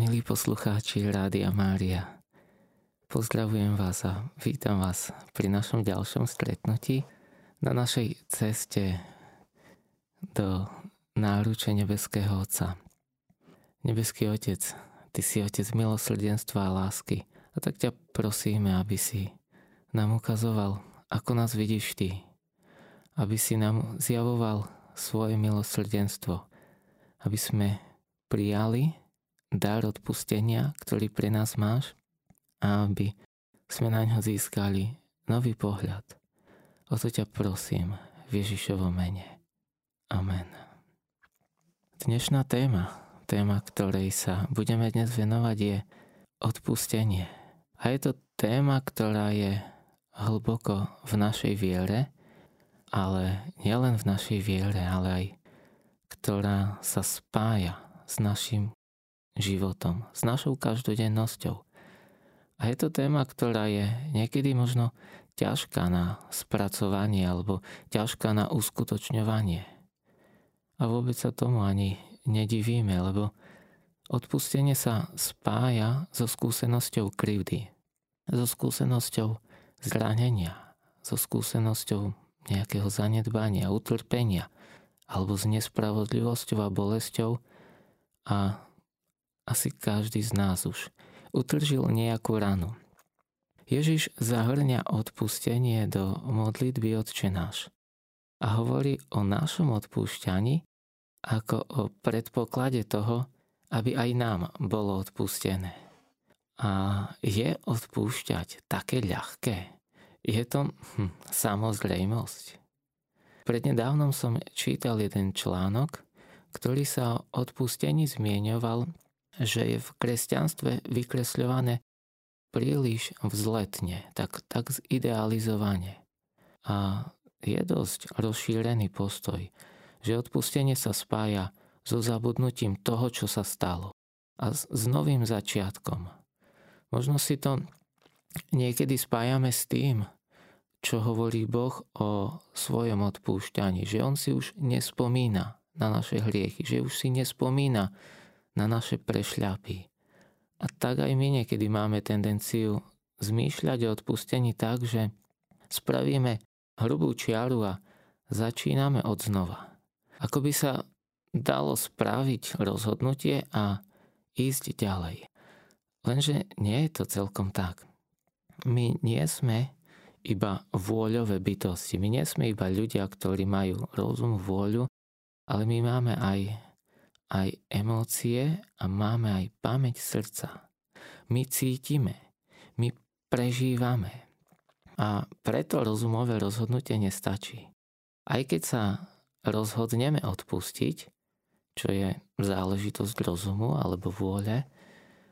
milí poslucháči Rádia Mária. Pozdravujem vás a vítam vás pri našom ďalšom stretnutí na našej ceste do náruče Nebeského Otca. Nebeský Otec, Ty si Otec milosrdenstva a lásky a tak ťa prosíme, aby si nám ukazoval, ako nás vidíš Ty. Aby si nám zjavoval svoje milosrdenstvo. Aby sme prijali dar odpustenia, ktorý pre nás máš a aby sme na ňo získali nový pohľad. O to ťa prosím v Ježišovom mene. Amen. Dnešná téma, téma, ktorej sa budeme dnes venovať je odpustenie. A je to téma, ktorá je hlboko v našej viere, ale nielen v našej viere, ale aj ktorá sa spája s našim životom, s našou každodennosťou. A je to téma, ktorá je niekedy možno ťažká na spracovanie alebo ťažká na uskutočňovanie. A vôbec sa tomu ani nedivíme, lebo odpustenie sa spája so skúsenosťou krivdy, so skúsenosťou zranenia, so skúsenosťou nejakého zanedbania, utrpenia alebo s nespravodlivosťou a bolesťou a asi každý z nás už utržil nejakú ranu. Ježiš zahrňa odpustenie do modlitby Otče náš a hovorí o našom odpúšťaní ako o predpoklade toho, aby aj nám bolo odpustené. A je odpúšťať také ľahké? Je to hm, samozrejmosť. Prednedávnom som čítal jeden článok, ktorý sa o odpustení zmieňoval že je v kresťanstve vykresľované príliš vzletne, tak, tak zidealizovane. A je dosť rozšírený postoj, že odpustenie sa spája so zabudnutím toho, čo sa stalo a s, s novým začiatkom. Možno si to niekedy spájame s tým, čo hovorí Boh o svojom odpúšťaní, že On si už nespomína na naše hriechy, že už si nespomína na naše prešľapy. A tak aj my niekedy máme tendenciu zmýšľať o odpustení tak, že spravíme hrubú čiaru a začíname od znova. Ako by sa dalo spraviť rozhodnutie a ísť ďalej. Lenže nie je to celkom tak. My nie sme iba vôľové bytosti. My nie sme iba ľudia, ktorí majú rozum, vôľu, ale my máme aj aj emócie a máme aj pamäť srdca. My cítime, my prežívame. A preto rozumové rozhodnutie nestačí. Aj keď sa rozhodneme odpustiť, čo je záležitosť rozumu alebo vôle,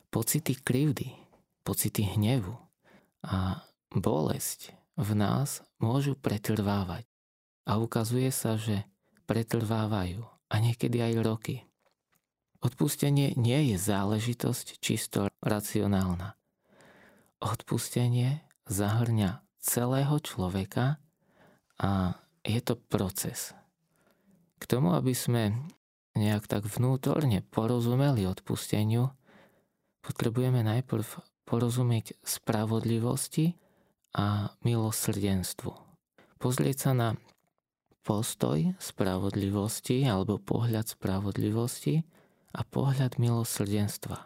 pocity krivdy, pocity hnevu a bolesť v nás môžu pretrvávať. A ukazuje sa, že pretrvávajú a niekedy aj roky. Odpustenie nie je záležitosť čisto racionálna. Odpustenie zahrňa celého človeka a je to proces. K tomu, aby sme nejak tak vnútorne porozumeli odpusteniu, potrebujeme najprv porozumieť spravodlivosti a milosrdenstvu. Pozrieť sa na postoj spravodlivosti alebo pohľad spravodlivosti a pohľad milosrdenstva.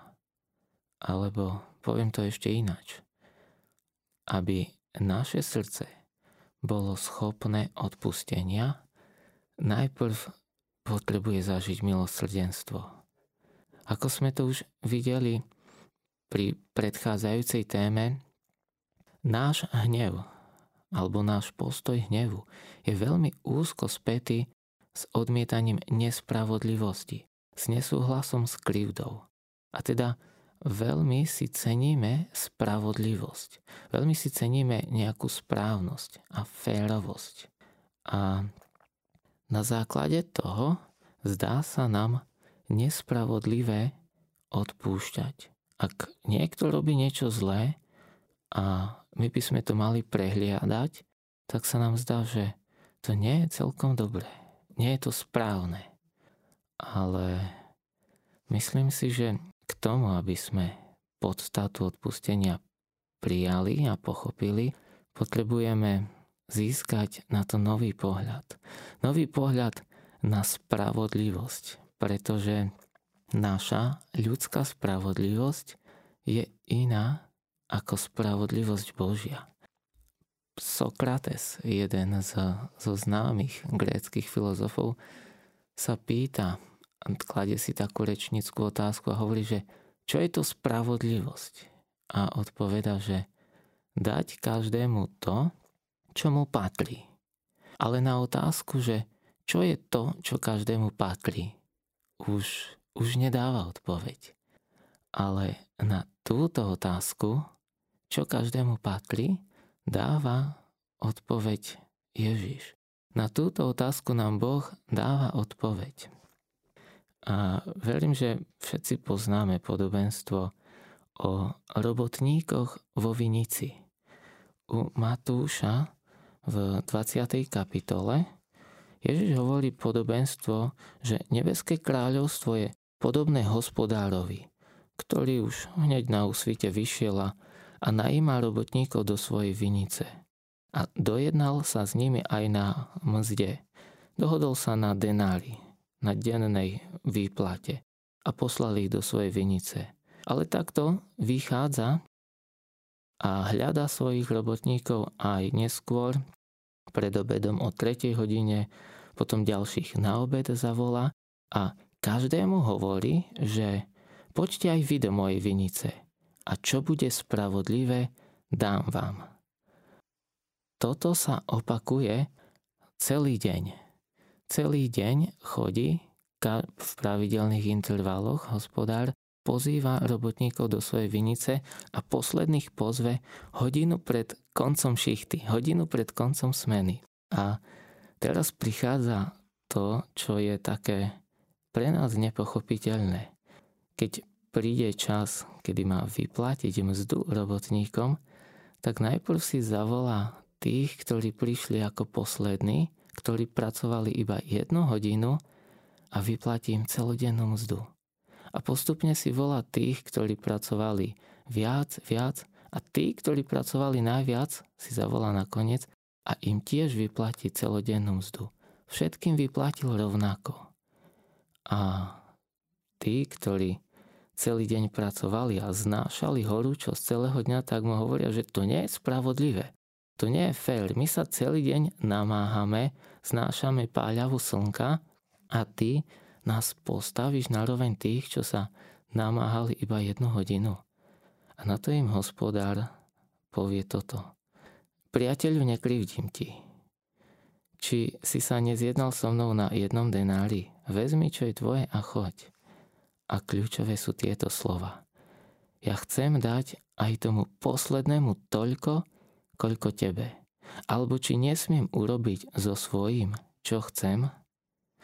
Alebo poviem to ešte ináč. Aby naše srdce bolo schopné odpustenia, najprv potrebuje zažiť milosrdenstvo. Ako sme to už videli pri predchádzajúcej téme, náš hnev alebo náš postoj hnevu je veľmi úzko spätý s odmietaním nespravodlivosti s nesúhlasom s krivdou. A teda veľmi si ceníme spravodlivosť. Veľmi si ceníme nejakú správnosť a férovosť. A na základe toho zdá sa nám nespravodlivé odpúšťať. Ak niekto robí niečo zlé a my by sme to mali prehliadať, tak sa nám zdá, že to nie je celkom dobré. Nie je to správne ale myslím si, že k tomu, aby sme podstatu odpustenia prijali a pochopili, potrebujeme získať na to nový pohľad. Nový pohľad na spravodlivosť, pretože naša ľudská spravodlivosť je iná ako spravodlivosť Božia. Sokrates, jeden z, zo známych gréckých filozofov, sa pýta, kladie si takú rečnickú otázku a hovorí, že čo je to spravodlivosť? A odpoveda, že dať každému to, čo mu patrí. Ale na otázku, že čo je to, čo každému patrí, už, už nedáva odpoveď. Ale na túto otázku, čo každému patrí, dáva odpoveď Ježiš. Na túto otázku nám Boh dáva odpoveď. A verím, že všetci poznáme podobenstvo o robotníkoch vo Vinici. U Matúša v 20. kapitole Ježiš hovorí podobenstvo, že nebeské kráľovstvo je podobné hospodárovi, ktorý už hneď na úsvite vyšiel a najíma robotníkov do svojej vinice. A dojednal sa s nimi aj na mzde. Dohodol sa na denári, na dennej výplate a poslal ich do svojej vinice. Ale takto vychádza a hľada svojich robotníkov aj neskôr, pred obedom o 3 hodine, potom ďalších na obed zavolá a každému hovorí, že poďte aj vy do mojej vinice a čo bude spravodlivé, dám vám. Toto sa opakuje celý deň. Celý deň chodí v pravidelných intervaloch hospodár pozýva robotníkov do svojej vinice a posledných pozve hodinu pred koncom šichty, hodinu pred koncom smeny. A teraz prichádza to, čo je také pre nás nepochopiteľné. Keď príde čas, kedy má vyplatiť mzdu robotníkom, tak najprv si zavolá tých, ktorí prišli ako poslední, ktorí pracovali iba jednu hodinu a vyplatí im celodennú mzdu. A postupne si volá tých, ktorí pracovali viac, viac a tí, ktorí pracovali najviac, si zavolá nakoniec a im tiež vyplatí celodennú mzdu. Všetkým vyplatil rovnako. A tí, ktorí celý deň pracovali a znášali horúčosť celého dňa, tak mu hovoria, že to nie je spravodlivé. To nie je fér. My sa celý deň namáhame, znášame páľavu slnka a ty nás postavíš na roveň tých, čo sa namáhali iba jednu hodinu. A na to im hospodár povie toto. Priateľu, nekrivdím ti. Či si sa nezjednal so mnou na jednom denári, vezmi, čo je tvoje a choď a kľúčové sú tieto slova. Ja chcem dať aj tomu poslednému toľko, koľko tebe. Alebo či nesmiem urobiť so svojím, čo chcem,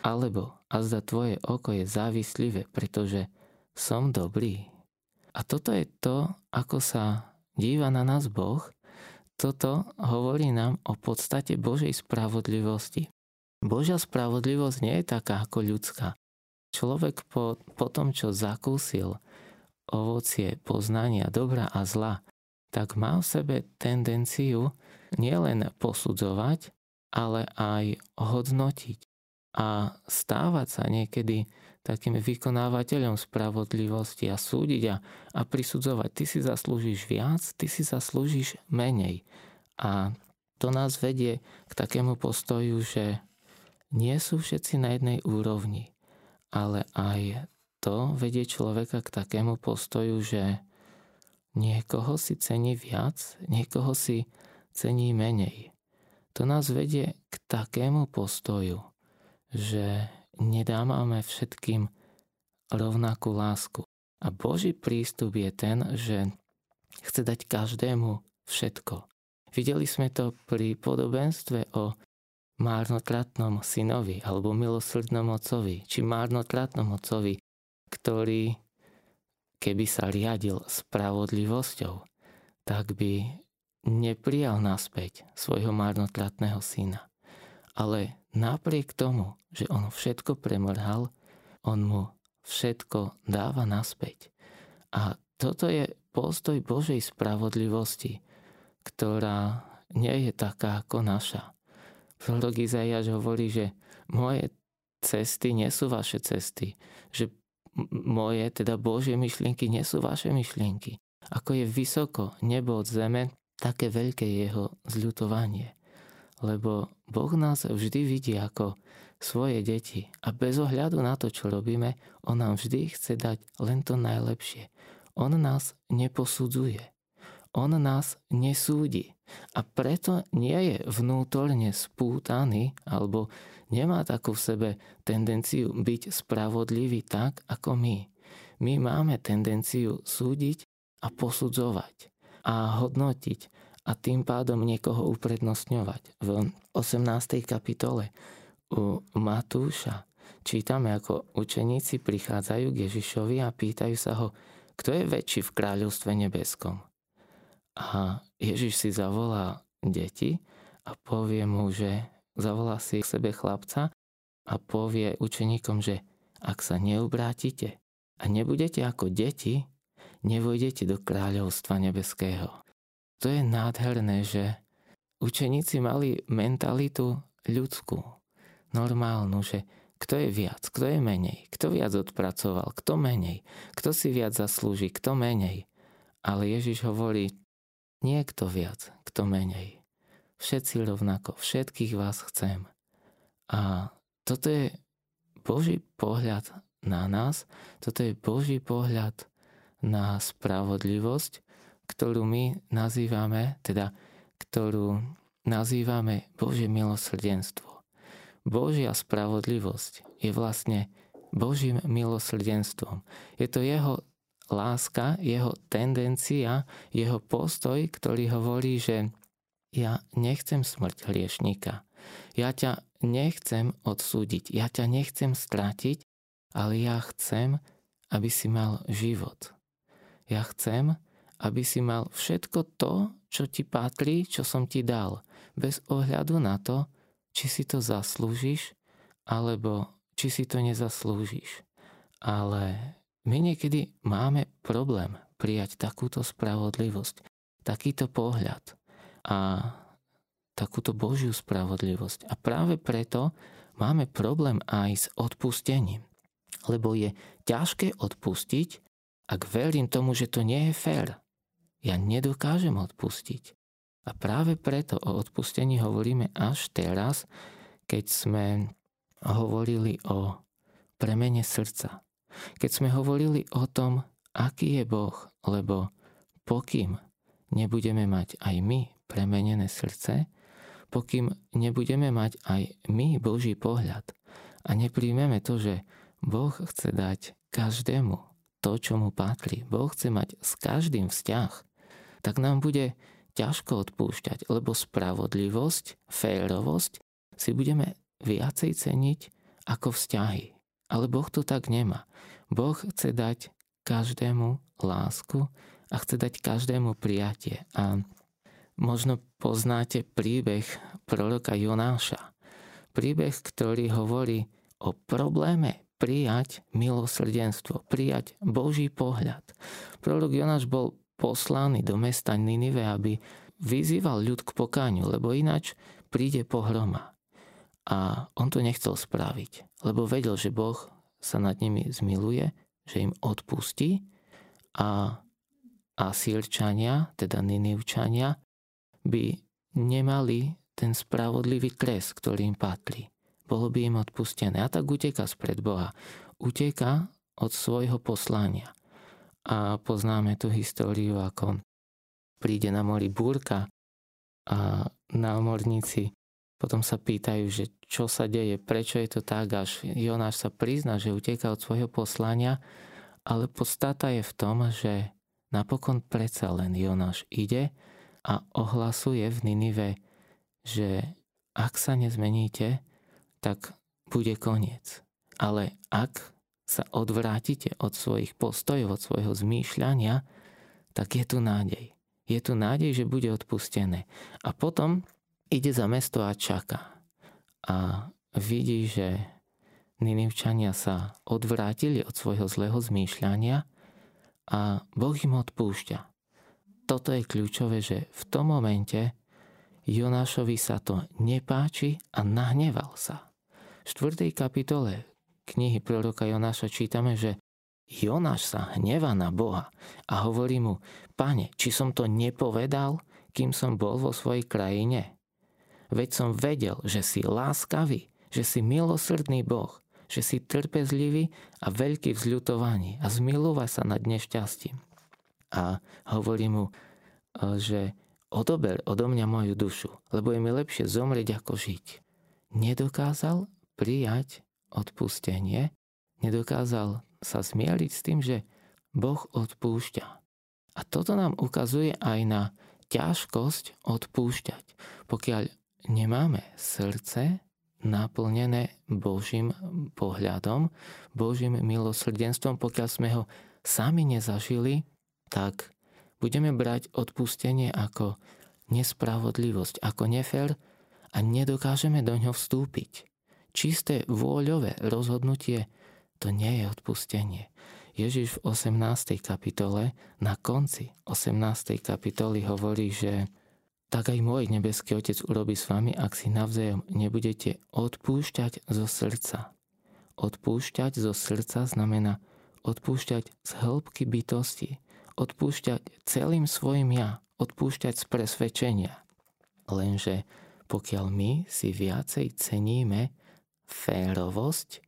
alebo a zda tvoje oko je závislivé, pretože som dobrý. A toto je to, ako sa díva na nás Boh. Toto hovorí nám o podstate Božej spravodlivosti. Božia spravodlivosť nie je taká ako ľudská. Človek po, po tom, čo zakúsil ovocie poznania dobra a zla, tak má v sebe tendenciu nielen posudzovať, ale aj hodnotiť a stávať sa niekedy takým vykonávateľom spravodlivosti a súdiť a, a prisudzovať. Ty si zaslúžiš viac, ty si zaslúžiš menej. A to nás vedie k takému postoju, že nie sú všetci na jednej úrovni ale aj to vedie človeka k takému postoju, že niekoho si cení viac, niekoho si cení menej. To nás vedie k takému postoju, že nedávame všetkým rovnakú lásku. A Boží prístup je ten, že chce dať každému všetko. Videli sme to pri podobenstve o márnotratnom synovi alebo milosrdnom otcovi, či márnotratnom otcovi, ktorý keby sa riadil spravodlivosťou, tak by neprijal naspäť svojho márnotratného syna. Ale napriek tomu, že on všetko premrhal, on mu všetko dáva naspäť. A toto je postoj Božej spravodlivosti, ktorá nie je taká ako naša. Prorok Izaiáš hovorí, že moje cesty nie sú vaše cesty. Že moje, teda Božie myšlienky nie sú vaše myšlienky. Ako je vysoko nebo od zeme, také veľké je jeho zľutovanie. Lebo Boh nás vždy vidí ako svoje deti a bez ohľadu na to, čo robíme, On nám vždy chce dať len to najlepšie. On nás neposudzuje. On nás nesúdi. A preto nie je vnútorne spútaný alebo nemá takú v sebe tendenciu byť spravodlivý tak, ako my. My máme tendenciu súdiť a posudzovať a hodnotiť a tým pádom niekoho uprednostňovať. V 18. kapitole u Matúša čítame, ako učeníci prichádzajú k Ježišovi a pýtajú sa ho, kto je väčší v kráľovstve nebeskom. A Ježiš si zavolá deti a povie mu, že zavolá si k sebe chlapca a povie učeníkom, že ak sa neubrátite a nebudete ako deti, nevojdete do kráľovstva nebeského. To je nádherné, že učeníci mali mentalitu ľudskú, normálnu, že kto je viac, kto je menej, kto viac odpracoval, kto menej, kto si viac zaslúži, kto menej. Ale Ježiš hovorí, nie kto viac, kto menej všetci rovnako, všetkých vás chcem. A toto je Boží pohľad na nás, toto je Boží pohľad na spravodlivosť, ktorú my nazývame, teda ktorú nazývame Božie milosrdenstvo. Božia spravodlivosť je vlastne Božím milosrdenstvom. Je to jeho láska, jeho tendencia, jeho postoj, ktorý hovorí, že ja nechcem smrť hriešníka. Ja ťa nechcem odsúdiť, ja ťa nechcem stratiť, ale ja chcem, aby si mal život. Ja chcem, aby si mal všetko to, čo ti patrí, čo som ti dal, bez ohľadu na to, či si to zaslúžiš, alebo či si to nezaslúžiš. Ale my niekedy máme problém prijať takúto spravodlivosť, takýto pohľad a takúto Božiu spravodlivosť. A práve preto máme problém aj s odpustením. Lebo je ťažké odpustiť, ak verím tomu, že to nie je fér. Ja nedokážem odpustiť. A práve preto o odpustení hovoríme až teraz, keď sme hovorili o premene srdca. Keď sme hovorili o tom, aký je Boh, lebo pokým nebudeme mať aj my premenené srdce, pokým nebudeme mať aj my Boží pohľad a nepríjmeme to, že Boh chce dať každému to, čo mu patrí. Boh chce mať s každým vzťah, tak nám bude ťažko odpúšťať, lebo spravodlivosť, férovosť si budeme viacej ceniť ako vzťahy. Ale Boh to tak nemá. Boh chce dať každému lásku a chce dať každému prijatie. A Možno poznáte príbeh proroka Jonáša. Príbeh, ktorý hovorí o probléme prijať milosrdenstvo, prijať Boží pohľad. Prorok Jonáš bol poslaný do mesta Ninive, aby vyzýval ľud k pokáňu, lebo ináč príde pohroma. A on to nechcel spraviť, lebo vedel, že Boh sa nad nimi zmiluje, že im odpustí a Asírčania, teda Ninivčania, by nemali ten spravodlivý kres, ktorý im patrí. Bolo by im odpustené. A tak uteka spred Boha. Uteka od svojho poslania. A poznáme tú históriu, ako príde na mori búrka a námorníci potom sa pýtajú, že čo sa deje, prečo je to tak, až Jonáš sa prizná, že uteká od svojho poslania, ale podstata je v tom, že napokon predsa len Jonáš ide a ohlasuje v Ninive, že ak sa nezmeníte, tak bude koniec. Ale ak sa odvrátite od svojich postojov, od svojho zmýšľania, tak je tu nádej. Je tu nádej, že bude odpustené. A potom ide za mesto a čaká. A vidí, že Ninivčania sa odvrátili od svojho zlého zmýšľania a Boh im odpúšťa. Toto je kľúčové, že v tom momente Jonášovi sa to nepáči a nahneval sa. V 4. kapitole knihy proroka Jonáša čítame, že Jonáš sa hneva na Boha a hovorí mu, pane, či som to nepovedal, kým som bol vo svojej krajine? Veď som vedel, že si láskavý, že si milosrdný Boh, že si trpezlivý a veľký v zľutovaní a zmilúva sa nad nešťastím. A hovorí mu, e, že odober odo mňa moju dušu, lebo je mi lepšie zomrieť ako žiť. Nedokázal prijať odpustenie, nedokázal sa zmieriť s tým, že Boh odpúšťa. A toto nám ukazuje aj na ťažkosť odpúšťať. Pokiaľ nemáme srdce naplnené Božím pohľadom, Božím milosrdenstvom, pokiaľ sme ho sami nezažili, tak budeme brať odpustenie ako nespravodlivosť, ako nefér a nedokážeme do ňoho vstúpiť. Čisté vôľové rozhodnutie to nie je odpustenie. Ježiš v 18. kapitole, na konci 18. kapitoly hovorí, že tak aj môj nebeský Otec urobí s vami, ak si navzájom nebudete odpúšťať zo srdca. Odpúšťať zo srdca znamená odpúšťať z hĺbky bytosti, odpúšťať celým svojim ja, odpúšťať z presvedčenia. Lenže pokiaľ my si viacej ceníme férovosť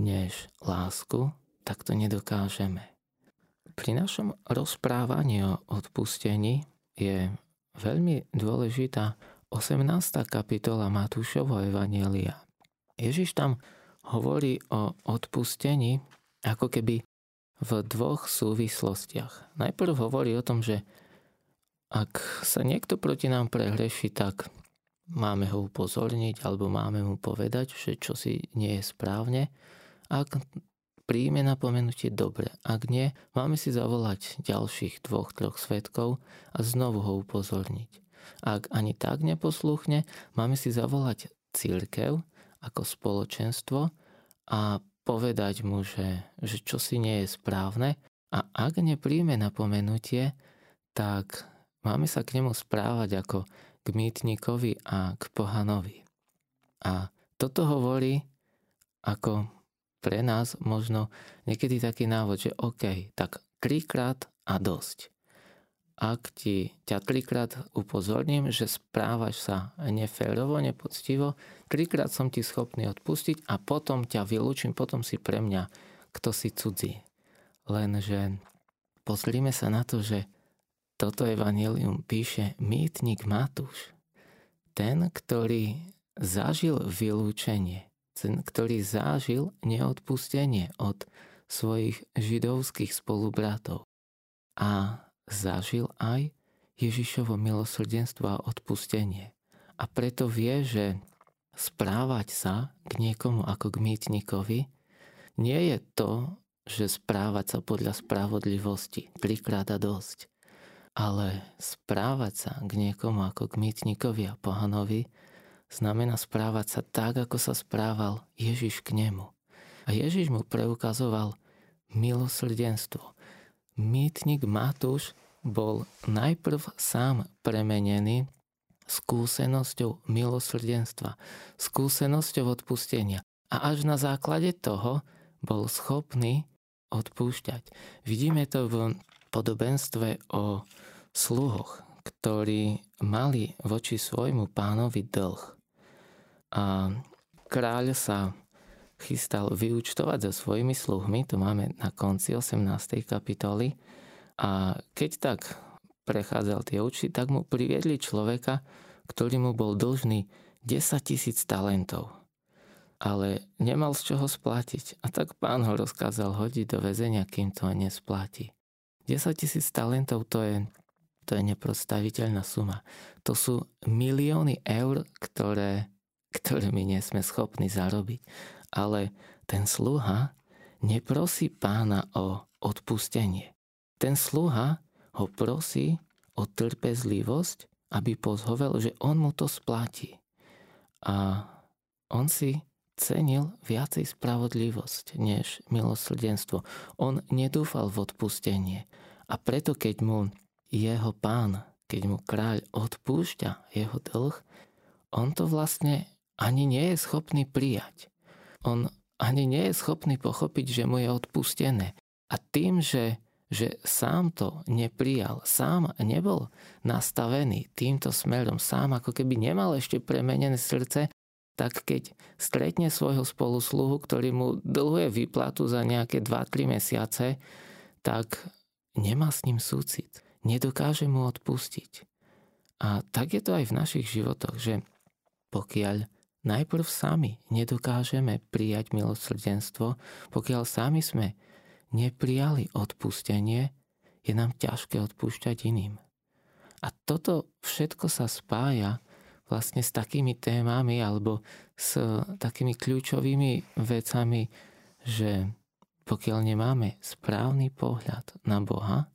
než lásku, tak to nedokážeme. Pri našom rozprávaní o odpustení je veľmi dôležitá 18. kapitola Matúšovho Evanielia. Ježiš tam hovorí o odpustení ako keby v dvoch súvislostiach. Najprv hovorí o tom, že ak sa niekto proti nám prehreší, tak máme ho upozorniť alebo máme mu povedať, že čo si nie je správne. Ak príjme napomenutie dobre. Ak nie, máme si zavolať ďalších dvoch, troch svetkov a znovu ho upozorniť. Ak ani tak neposluchne, máme si zavolať církev ako spoločenstvo a povedať mu, že, že čo si nie je správne a ak nepríjme napomenutie, tak máme sa k nemu správať ako k mýtnikovi a k pohanovi. A toto hovorí ako pre nás možno niekedy taký návod, že OK, tak trikrát a dosť. Ak ti ťa trikrát upozorním, že správaš sa neférovo, nepoctivo, trikrát som ti schopný odpustiť a potom ťa vylúčim, potom si pre mňa kto si cudzí. Lenže pozrime sa na to, že toto evanelium píše mýtnik Matúš. Ten, ktorý zažil vylúčenie, ten, ktorý zážil neodpustenie od svojich židovských spolubratov a zažil aj Ježišovo milosrdenstvo a odpustenie. A preto vie, že správať sa k niekomu ako k mýtnikovi nie je to, že správať sa podľa spravodlivosti, trikrát a dosť, ale správať sa k niekomu ako k mýtnikovi a pohanovi znamená správať sa tak, ako sa správal Ježiš k nemu. A Ježiš mu preukazoval milosrdenstvo. Mýtnik Matúš bol najprv sám premenený skúsenosťou milosrdenstva, skúsenosťou odpustenia. A až na základe toho bol schopný odpúšťať. Vidíme to v podobenstve o sluhoch, ktorí mali voči svojmu pánovi dlh. A kráľ sa chystal vyučtovať so svojimi sluhmi, to máme na konci 18. kapitoly. A keď tak prechádzal tie účty, tak mu priviedli človeka, ktorý mu bol dlžný 10 tisíc talentov. Ale nemal z čoho splatiť a tak pán ho rozkázal hodiť do väzenia, kým to nesplatí. 10 tisíc talentov to je, to je neprostaviteľná suma. To sú milióny eur, ktoré ktoré my nie sme schopní zarobiť. Ale ten sluha neprosí pána o odpustenie. Ten sluha ho prosí o trpezlivosť, aby pozhovel, že on mu to splatí. A on si cenil viacej spravodlivosť než milosrdenstvo. On nedúfal v odpustenie. A preto, keď mu jeho pán, keď mu kráľ odpúšťa jeho dlh, on to vlastne ani nie je schopný prijať. On ani nie je schopný pochopiť, že mu je odpustené. A tým, že, že sám to neprijal, sám nebol nastavený týmto smerom, sám ako keby nemal ešte premenené srdce, tak keď stretne svojho spolusluhu, ktorý mu dlhuje výplatu za nejaké 2-3 mesiace, tak nemá s ním súcit. Nedokáže mu odpustiť. A tak je to aj v našich životoch, že pokiaľ najprv sami nedokážeme prijať milosrdenstvo, pokiaľ sami sme neprijali odpustenie, je nám ťažké odpúšťať iným. A toto všetko sa spája vlastne s takými témami alebo s takými kľúčovými vecami, že pokiaľ nemáme správny pohľad na Boha,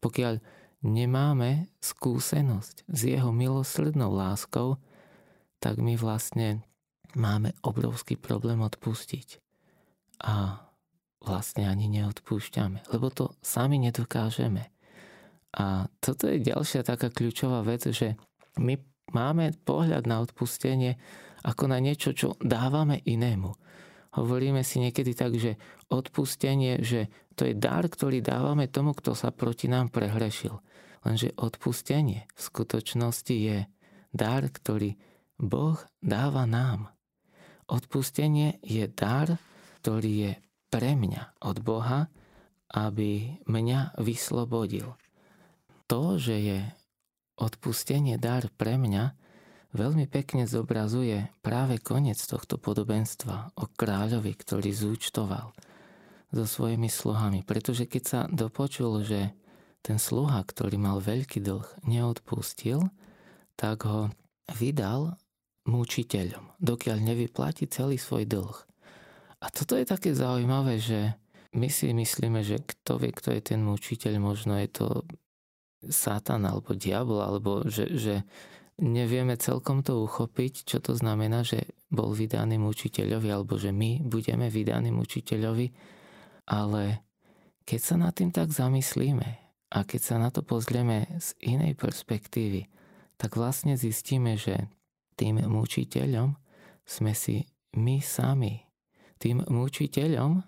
pokiaľ nemáme skúsenosť s jeho milosrdnou láskou, tak my vlastne máme obrovský problém odpustiť. A vlastne ani neodpúšťame, lebo to sami nedokážeme. A toto je ďalšia taká kľúčová vec, že my máme pohľad na odpustenie ako na niečo, čo dávame inému. Hovoríme si niekedy tak, že odpustenie, že to je dar, ktorý dávame tomu, kto sa proti nám prehrešil. Lenže odpustenie v skutočnosti je dar, ktorý Boh dáva nám. Odpustenie je dar, ktorý je pre mňa od Boha, aby mňa vyslobodil. To, že je odpustenie dar pre mňa veľmi pekne zobrazuje práve koniec tohto podobenstva o kráľovi, ktorý zúčtoval so svojimi sluhami. Pretože keď sa dopočul, že ten sluha, ktorý mal veľký dlh, neodpustil, tak ho vydal mučiteľom, dokiaľ nevyplatí celý svoj dlh. A toto je také zaujímavé, že my si myslíme, že kto vie, kto je ten mučiteľ, možno je to Satan alebo diabol, alebo že, že nevieme celkom to uchopiť, čo to znamená, že bol vydaný učiteľovi, alebo že my budeme vydaní učiteľovi, ale keď sa nad tým tak zamyslíme a keď sa na to pozrieme z inej perspektívy, tak vlastne zistíme, že tým mučiteľom sme si my sami. Tým mučiteľom,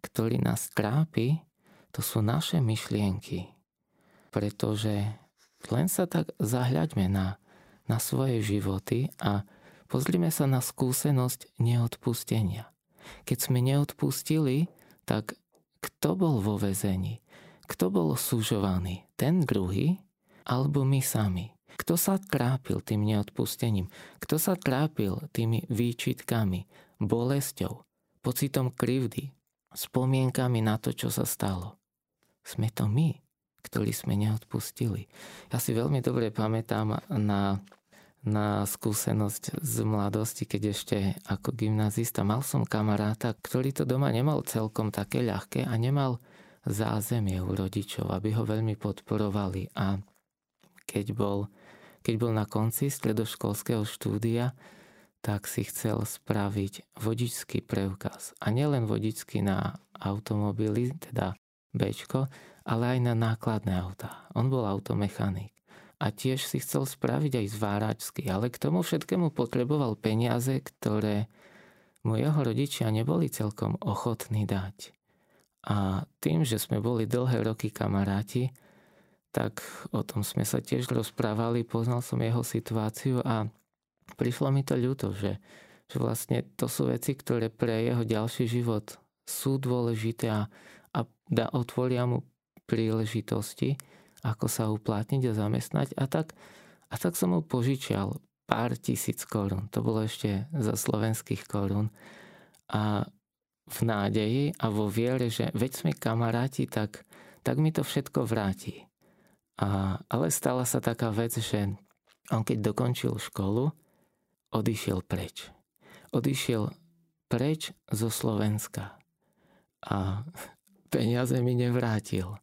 ktorý nás trápi, to sú naše myšlienky, pretože len sa tak zahľaďme na, na svoje životy a pozrime sa na skúsenosť neodpustenia. Keď sme neodpustili, tak kto bol vo vezení? Kto bol súžovaný? Ten druhý alebo my sami? Kto sa trápil tým neodpustením? Kto sa trápil tými výčitkami, bolesťou, pocitom krivdy, spomienkami na to, čo sa stalo? Sme to my ktorí sme neodpustili. Ja si veľmi dobre pamätám na, na skúsenosť z mladosti, keď ešte ako gymnazista mal som kamaráta, ktorý to doma nemal celkom také ľahké a nemal zázemie u rodičov, aby ho veľmi podporovali. A keď bol, keď bol na konci stredoškolského štúdia, tak si chcel spraviť vodičský preukaz. A nielen vodičský na automobily, teda Bčko, ale aj na nákladné autá. On bol automechanik a tiež si chcel spraviť aj zváračsky, ale k tomu všetkému potreboval peniaze, ktoré mu jeho rodičia neboli celkom ochotní dať. A tým, že sme boli dlhé roky kamaráti, tak o tom sme sa tiež rozprávali, poznal som jeho situáciu a prišlo mi to ľúto, že, že vlastne to sú veci, ktoré pre jeho ďalší život sú dôležité a, a da, otvoria mu príležitosti, ako sa uplatniť a zamestnať a tak, a tak som mu požičial pár tisíc korún. To bolo ešte za slovenských korún. A v nádeji a vo viere, že veď sme kamaráti, tak, tak mi to všetko vráti. A, ale stala sa taká vec, že on keď dokončil školu, odišiel preč. Odišiel preč zo Slovenska. A peniaze mi nevrátil.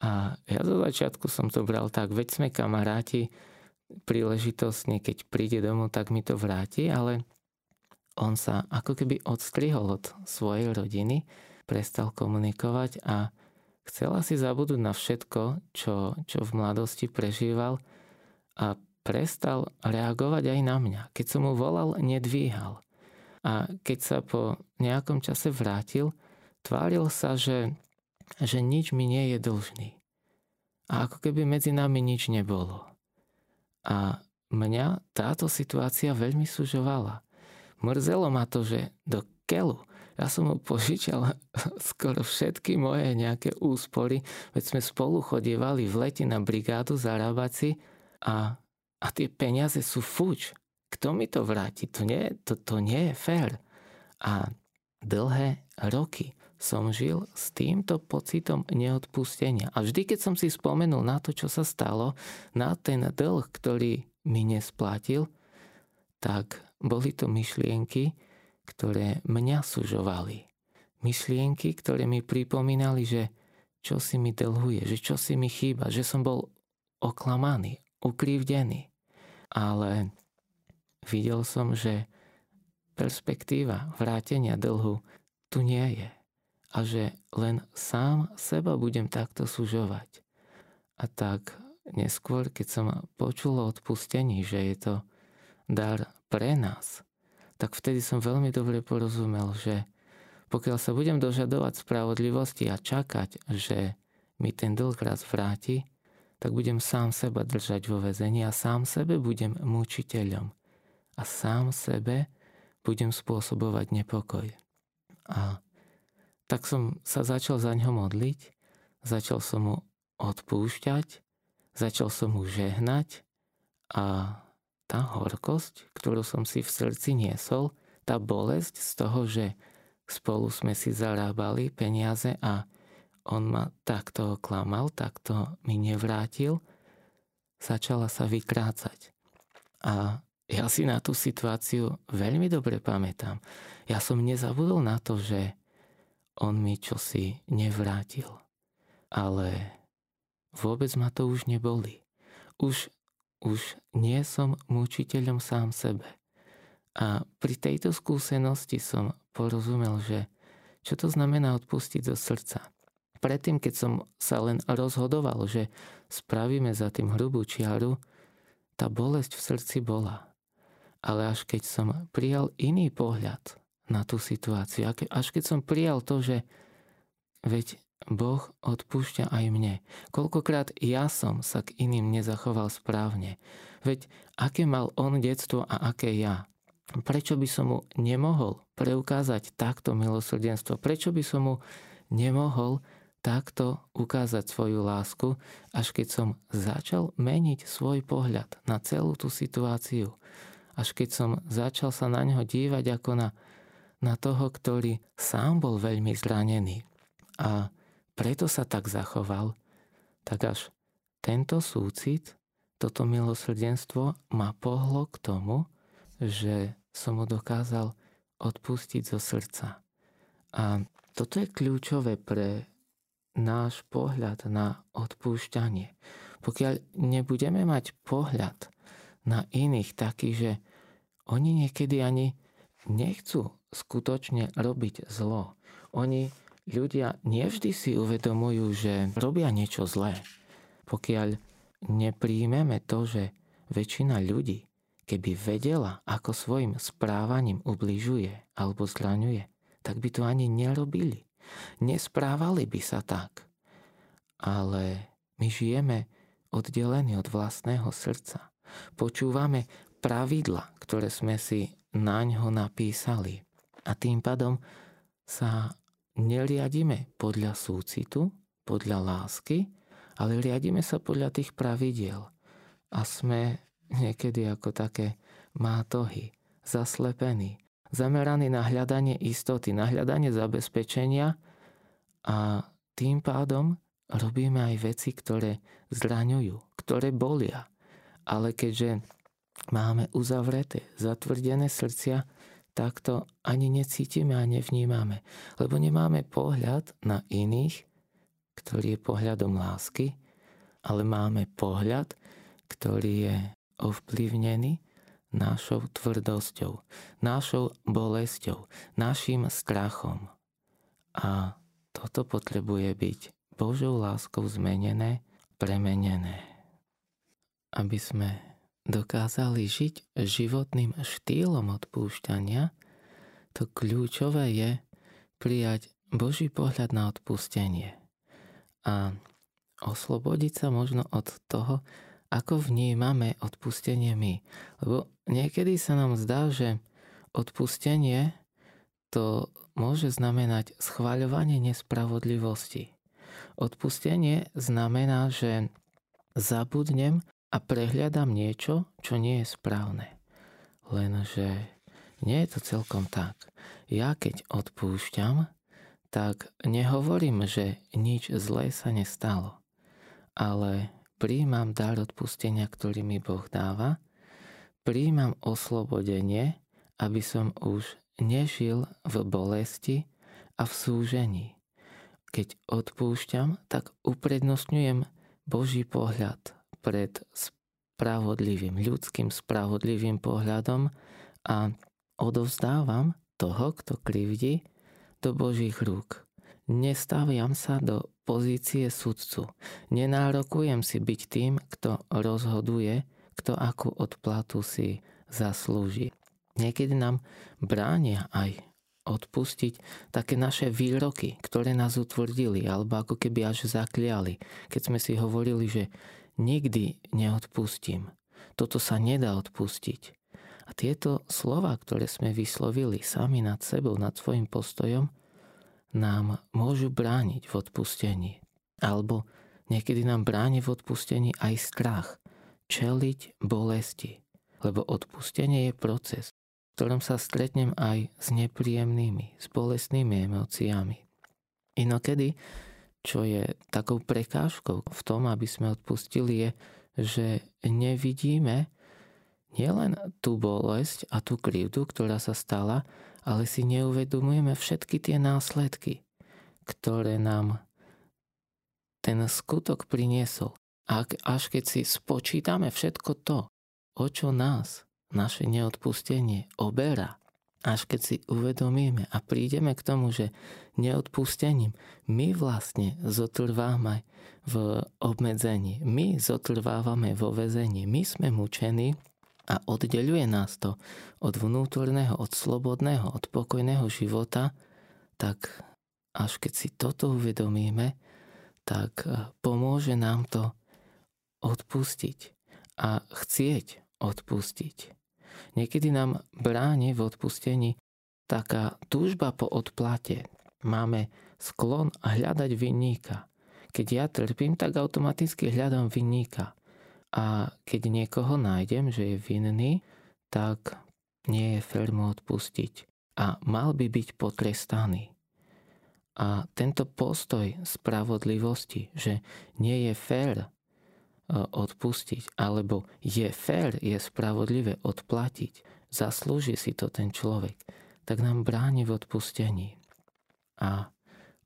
A ja zo začiatku som to bral tak, veď sme kamaráti, príležitosne, keď príde domov, tak mi to vráti, ale, on sa ako keby odstrihol od svojej rodiny, prestal komunikovať a chcel asi zabudnúť na všetko, čo, čo v mladosti prežíval a prestal reagovať aj na mňa. Keď som mu volal, nedvíhal. A keď sa po nejakom čase vrátil, tváril sa, že, že nič mi nie je dlžný. A ako keby medzi nami nič nebolo. A mňa táto situácia veľmi sužovala. Mrzelo ma to, že do keľu. Ja som mu požičal skoro všetky moje nejaké úspory, veď sme spolu chodievali v lete na brigádu zarábať si a, a tie peniaze sú fuč. Kto mi to vráti? To nie, to, to nie je fér. A dlhé roky som žil s týmto pocitom neodpustenia. A vždy, keď som si spomenul na to, čo sa stalo, na ten dlh, ktorý mi nesplatil, tak boli to myšlienky, ktoré mňa sužovali. Myšlienky, ktoré mi pripomínali, že čo si mi dlhuje, že čo si mi chýba, že som bol oklamaný, ukrivdený. Ale videl som, že perspektíva vrátenia dlhu tu nie je. A že len sám seba budem takto sužovať. A tak neskôr, keď som počul o odpustení, že je to dar pre nás, tak vtedy som veľmi dobre porozumel, že pokiaľ sa budem dožadovať spravodlivosti a čakať, že mi ten dlh raz vráti, tak budem sám seba držať vo vezení a sám sebe budem mučiteľom. A sám sebe budem spôsobovať nepokoj. A tak som sa začal za ňo modliť, začal som mu odpúšťať, začal som mu žehnať a tá horkosť, ktorú som si v srdci niesol, tá bolesť z toho, že spolu sme si zarábali peniaze a on ma takto oklamal, takto mi nevrátil, začala sa vykrácať. A ja si na tú situáciu veľmi dobre pamätám. Ja som nezabudol na to, že on mi čosi nevrátil. Ale vôbec ma to už neboli. Už už nie som mučiteľom sám sebe. A pri tejto skúsenosti som porozumel, že čo to znamená odpustiť zo srdca. Predtým, keď som sa len rozhodoval, že spravíme za tým hrubú čiaru, tá bolesť v srdci bola. Ale až keď som prijal iný pohľad na tú situáciu, až keď som prijal to, že veď Boh odpúšťa aj mne. Koľkokrát ja som sa k iným nezachoval správne. Veď aké mal on detstvo a aké ja. Prečo by som mu nemohol preukázať takto milosrdenstvo? Prečo by som mu nemohol takto ukázať svoju lásku, až keď som začal meniť svoj pohľad na celú tú situáciu. Až keď som začal sa na ňo dívať ako na, na toho, ktorý sám bol veľmi zranený. A preto sa tak zachoval, tak až tento súcit, toto milosrdenstvo ma pohlo k tomu, že som mu dokázal odpustiť zo srdca. A toto je kľúčové pre náš pohľad na odpúšťanie. Pokiaľ nebudeme mať pohľad na iných taký, že oni niekedy ani nechcú skutočne robiť zlo. Oni ľudia nevždy si uvedomujú, že robia niečo zlé. Pokiaľ nepríjmeme to, že väčšina ľudí, keby vedela, ako svojim správaním ubližuje alebo zraňuje, tak by to ani nerobili. Nesprávali by sa tak. Ale my žijeme oddelení od vlastného srdca. Počúvame pravidla, ktoré sme si na ňo napísali. A tým pádom sa neriadime podľa súcitu, podľa lásky, ale riadime sa podľa tých pravidiel. A sme niekedy ako také mátohy, zaslepení, zameraní na hľadanie istoty, na hľadanie zabezpečenia a tým pádom robíme aj veci, ktoré zraňujú, ktoré bolia. Ale keďže máme uzavreté, zatvrdené srdcia, tak to ani necítime a nevnímame, lebo nemáme pohľad na iných, ktorý je pohľadom lásky, ale máme pohľad, ktorý je ovplyvnený našou tvrdosťou, našou bolesťou, našim strachom. A toto potrebuje byť Božou láskou zmenené, premenené. Aby sme dokázali žiť životným štýlom odpúšťania, to kľúčové je prijať Boží pohľad na odpustenie a oslobodiť sa možno od toho, ako vnímame odpustenie my. Lebo niekedy sa nám zdá, že odpustenie to môže znamenať schváľovanie nespravodlivosti. Odpustenie znamená, že zabudnem a prehľadám niečo, čo nie je správne. Lenže nie je to celkom tak. Ja keď odpúšťam, tak nehovorím, že nič zlé sa nestalo, ale príjmam dar odpustenia, ktorý mi Boh dáva, príjmam oslobodenie, aby som už nežil v bolesti a v súžení. Keď odpúšťam, tak uprednostňujem Boží pohľad pred spravodlivým, ľudským spravodlivým pohľadom a odovzdávam toho, kto krivdí, do Božích rúk. Nestaviam sa do pozície sudcu. Nenárokujem si byť tým, kto rozhoduje, kto akú odplatu si zaslúži. Niekedy nám bránia aj odpustiť také naše výroky, ktoré nás utvrdili, alebo ako keby až zakliali, keď sme si hovorili, že nikdy neodpustím. Toto sa nedá odpustiť. A tieto slova, ktoré sme vyslovili sami nad sebou, nad svojim postojom, nám môžu brániť v odpustení. Alebo niekedy nám bráni v odpustení aj strach, čeliť bolesti. Lebo odpustenie je proces, v ktorom sa stretnem aj s nepríjemnými, s bolestnými emóciami. Inokedy, čo je takou prekážkou v tom, aby sme odpustili, je, že nevidíme nielen tú bolesť a tú krivdu, ktorá sa stala, ale si neuvedomujeme všetky tie následky, ktoré nám ten skutok priniesol. A až keď si spočítame všetko to, o čo nás, naše neodpustenie oberá, až keď si uvedomíme a prídeme k tomu, že neodpustením my vlastne zotrváme v obmedzení, my zotrvávame vo vezení, my sme mučení a oddeľuje nás to od vnútorného, od slobodného, od pokojného života, tak až keď si toto uvedomíme, tak e, pomôže nám to odpustiť a chcieť odpustiť. Niekedy nám bráni v odpustení taká túžba po odplate. Máme sklon hľadať vinníka. Keď ja trpím, tak automaticky hľadám vinníka. A keď niekoho nájdem, že je vinný, tak nie je fér mu odpustiť. A mal by byť potrestaný. A tento postoj spravodlivosti, že nie je fér odpustiť, alebo je fér, je spravodlivé odplatiť, zaslúži si to ten človek, tak nám bráni v odpustení. A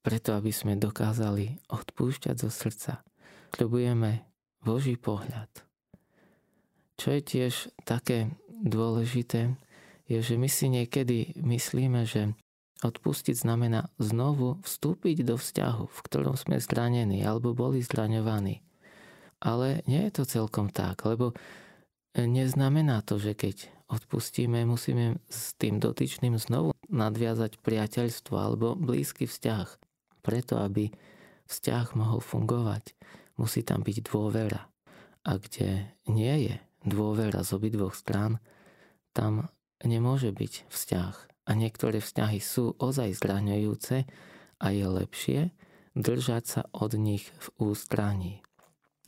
preto, aby sme dokázali odpúšťať zo srdca, potrebujeme Boží pohľad. Čo je tiež také dôležité, je, že my si niekedy myslíme, že odpustiť znamená znovu vstúpiť do vzťahu, v ktorom sme zranení alebo boli zraňovaní. Ale nie je to celkom tak, lebo neznamená to, že keď odpustíme, musíme s tým dotyčným znovu nadviazať priateľstvo alebo blízky vzťah. Preto, aby vzťah mohol fungovať, musí tam byť dôvera. A kde nie je dôvera z obidvoch strán, tam nemôže byť vzťah. A niektoré vzťahy sú ozaj zraňujúce a je lepšie držať sa od nich v ústraní.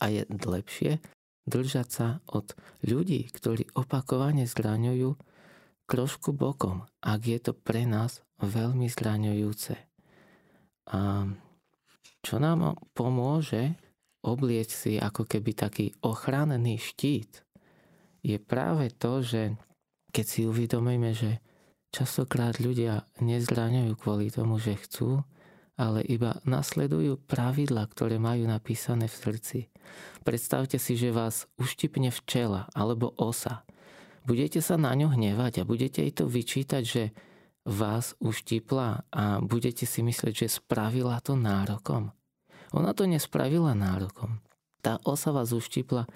A je lepšie držať sa od ľudí, ktorí opakovane zraňujú, trošku bokom, ak je to pre nás veľmi zraňujúce. A čo nám pomôže oblieť si ako keby taký ochranný štít, je práve to, že keď si uvedomíme, že častokrát ľudia nezraňujú kvôli tomu, že chcú, ale iba nasledujú pravidla, ktoré majú napísané v srdci. Predstavte si, že vás uštipne včela alebo osa. budete sa na ňu hnevať a budete jej to vyčítať, že vás uštipla a budete si myslieť, že spravila to nárokom. Ona to nespravila nárokom. Tá osa vás uštipla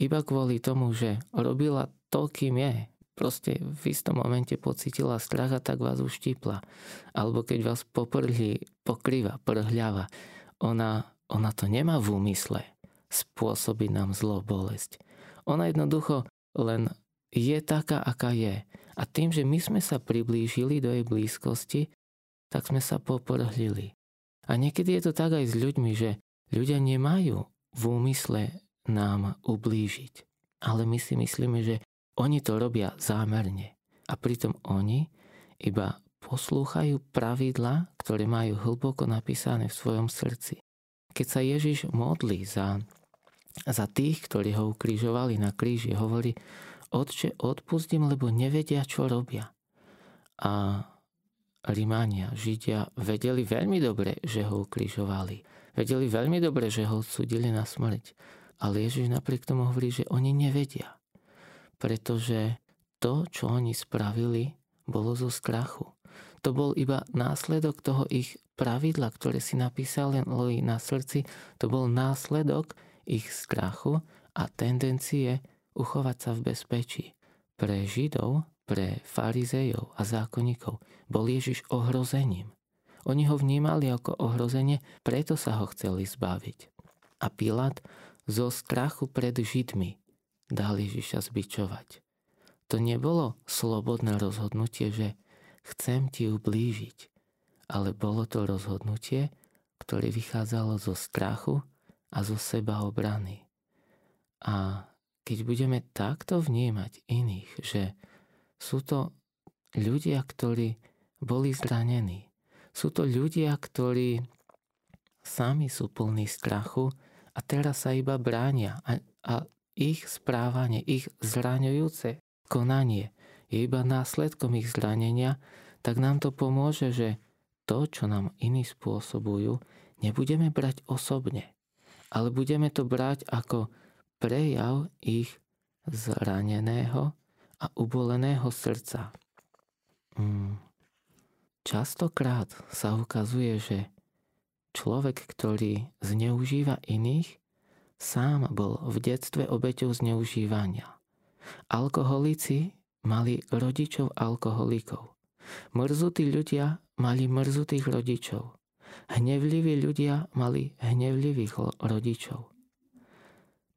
iba kvôli tomu, že robila to, kým je. Proste v istom momente pocitila strach a tak vás uštípla. Alebo keď vás poprhli, pokrýva, prhľava. Ona, ona to nemá v úmysle spôsobiť nám zlo, bolesť. Ona jednoducho len je taká, aká je. A tým, že my sme sa priblížili do jej blízkosti, tak sme sa poprhlili. A niekedy je to tak aj s ľuďmi, že ľudia nemajú v úmysle nám ublížiť. Ale my si myslíme, že oni to robia zámerne. A pritom oni iba poslúchajú pravidla, ktoré majú hlboko napísané v svojom srdci. Keď sa Ježiš modlí za, za tých, ktorí ho ukrižovali na kríži, hovorí, Otče, odpustím, lebo nevedia, čo robia. A Rimania, Židia, vedeli veľmi dobre, že ho ukrižovali. Vedeli veľmi dobre, že ho odsudili na smrť. Ale Ježiš napriek tomu hovorí, že oni nevedia. Pretože to, čo oni spravili, bolo zo strachu. To bol iba následok toho ich pravidla, ktoré si napísali na srdci. To bol následok ich strachu a tendencie uchovať sa v bezpečí. Pre Židov, pre farizejov a zákonníkov bol Ježiš ohrozením. Oni ho vnímali ako ohrozenie, preto sa ho chceli zbaviť. A Pilát zo strachu pred Židmi dal Ježiša zbičovať. To nebolo slobodné rozhodnutie, že chcem ti ublížiť, ale bolo to rozhodnutie, ktoré vychádzalo zo strachu a zo seba obrany. A keď budeme takto vnímať iných, že sú to ľudia, ktorí boli zranení, sú to ľudia, ktorí sami sú plní strachu a teraz sa iba bránia a, a ich správanie, ich zraňujúce konanie je iba následkom ich zranenia, tak nám to pomôže, že to, čo nám iní spôsobujú, nebudeme brať osobne, ale budeme to brať ako prejav ich zraneného a uboleného srdca. Mm. Častokrát sa ukazuje, že človek, ktorý zneužíva iných, sám bol v detstve obeťou zneužívania. Alkoholici mali rodičov alkoholikov. Mrzutí ľudia mali mrzutých rodičov. Hnevliví ľudia mali hnevlivých rodičov.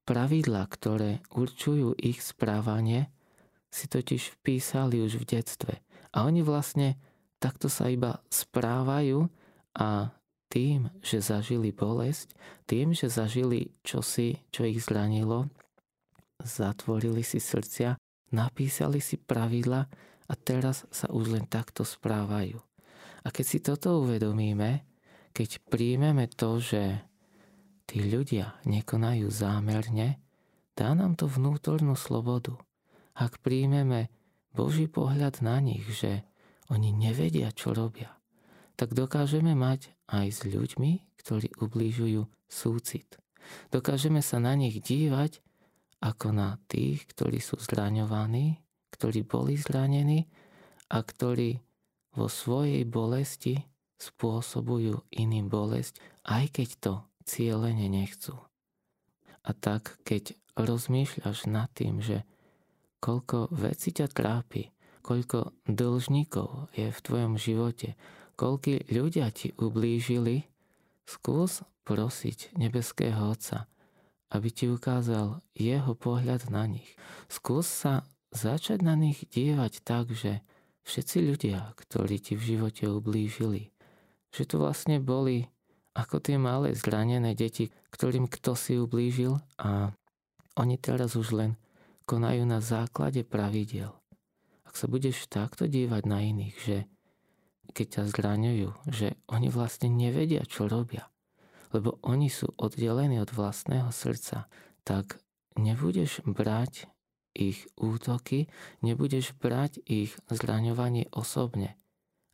Pravidla, ktoré určujú ich správanie, si totiž vpísali už v detstve. A oni vlastne takto sa iba správajú a tým, že zažili bolesť, tým, že zažili čosi, čo ich zranilo, zatvorili si srdcia, napísali si pravidla a teraz sa už len takto správajú. A keď si toto uvedomíme, keď príjmeme to, že tí ľudia nekonajú zámerne, dá nám to vnútornú slobodu. Ak príjmeme Boží pohľad na nich, že oni nevedia, čo robia, tak dokážeme mať aj s ľuďmi, ktorí ubližujú súcit. Dokážeme sa na nich dívať ako na tých, ktorí sú zraňovaní, ktorí boli zranení a ktorí vo svojej bolesti spôsobujú iným bolesť, aj keď to cieľene nechcú. A tak, keď rozmýšľaš nad tým, že koľko veci ťa trápi, koľko dlžníkov je v tvojom živote, koľko ľudia ti ublížili, skús prosiť nebeského Otca, aby ti ukázal jeho pohľad na nich. Skús sa začať na nich dívať tak, že všetci ľudia, ktorí ti v živote ublížili, že to vlastne boli ako tie malé zranené deti, ktorým kto si ublížil a oni teraz už len konajú na základe pravidel. Ak sa budeš takto dívať na iných, že keď ťa zraňujú, že oni vlastne nevedia, čo robia, lebo oni sú oddelení od vlastného srdca, tak nebudeš brať ich útoky, nebudeš brať ich zraňovanie osobne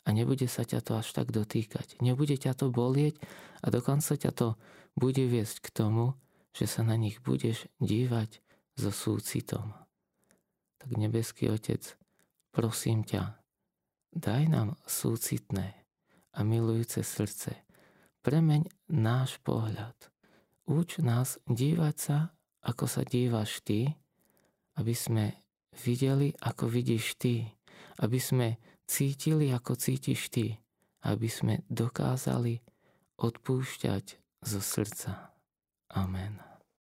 a nebude sa ťa to až tak dotýkať. Nebude ťa to bolieť a dokonca ťa to bude viesť k tomu, že sa na nich budeš dívať so súcitom. Tak nebeský Otec, prosím ťa, daj nám súcitné a milujúce srdce. Premeň náš pohľad. Uč nás dívať sa, ako sa dívaš ty, aby sme videli, ako vidíš ty, aby sme cítili, ako cítiš ty, aby sme dokázali odpúšťať zo srdca. Amen.